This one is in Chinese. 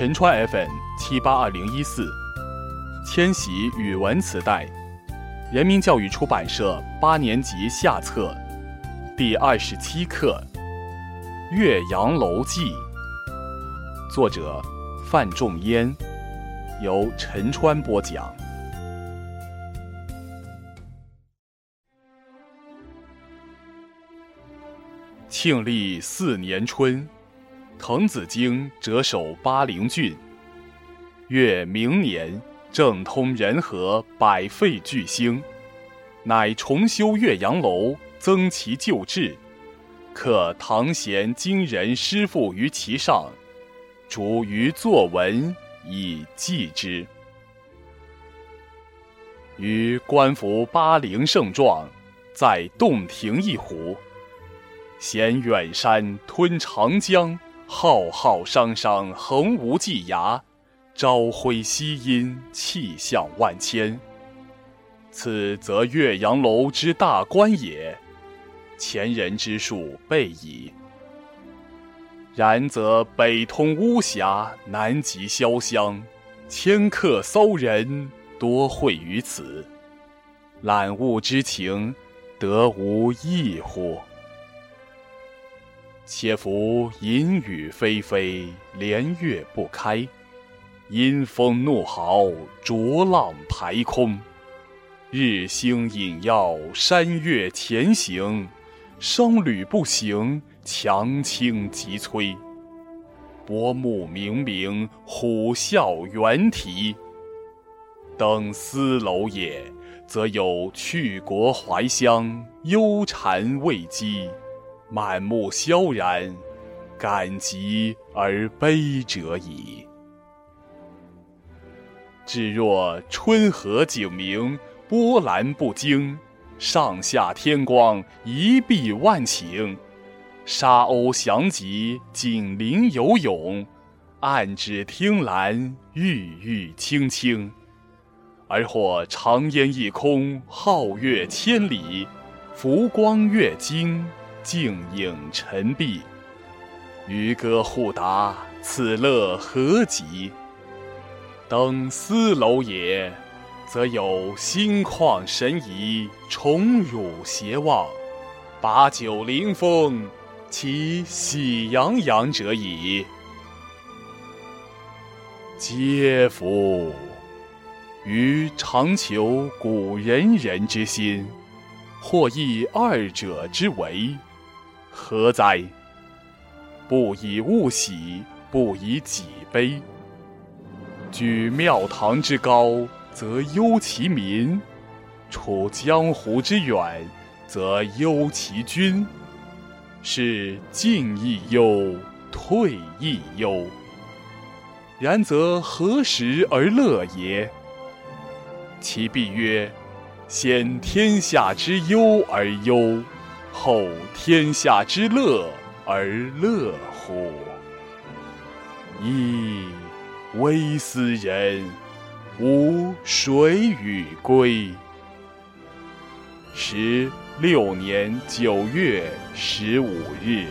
陈川 FM 七八二零一四，千禧语文磁带，人民教育出版社八年级下册，第二十七课《岳阳楼记》，作者范仲淹，由陈川播讲。庆历四年春。滕子京谪守巴陵郡。越明年，政通人和，百废具兴，乃重修岳阳楼，增其旧制，刻唐贤今人诗赋于其上，逐于作文以记之。于观夫巴陵胜状，在洞庭一湖，衔远山，吞长江。浩浩汤汤，横无际涯；朝晖夕阴，气象万千。此则岳阳楼之大观也。前人之述备矣。然则北通巫峡，南极潇湘，迁客骚人多会于此，览物之情，得无异乎？且夫淫雨霏霏，连月不开；阴风怒号，浊浪排空。日星隐曜，山岳前行；商旅不行，强倾急摧。薄暮冥冥，虎啸猿啼。登斯楼也，则有去国怀乡，忧谗畏讥。满目萧然，感极而悲者矣。至若春和景明，波澜不惊，上下天光，一碧万顷；沙鸥翔集，锦鳞游泳，岸芷汀兰，郁郁青青；而或长烟一空，皓月千里，浮光跃金。静影沉璧，渔歌互答，此乐何极？登斯楼也，则有心旷神怡，宠辱偕忘，把酒临风，其喜洋洋者矣。嗟夫！余常求古仁人之心，或异二者之为。何哉？不以物喜，不以己悲。居庙堂之高，则忧其民；处江湖之远，则忧其君。是进亦忧，退亦忧。然则何时而乐也？其必曰：先天下之忧而忧。后天下之乐而乐乎？噫！微斯人，吾谁与归？十六年九月十五日。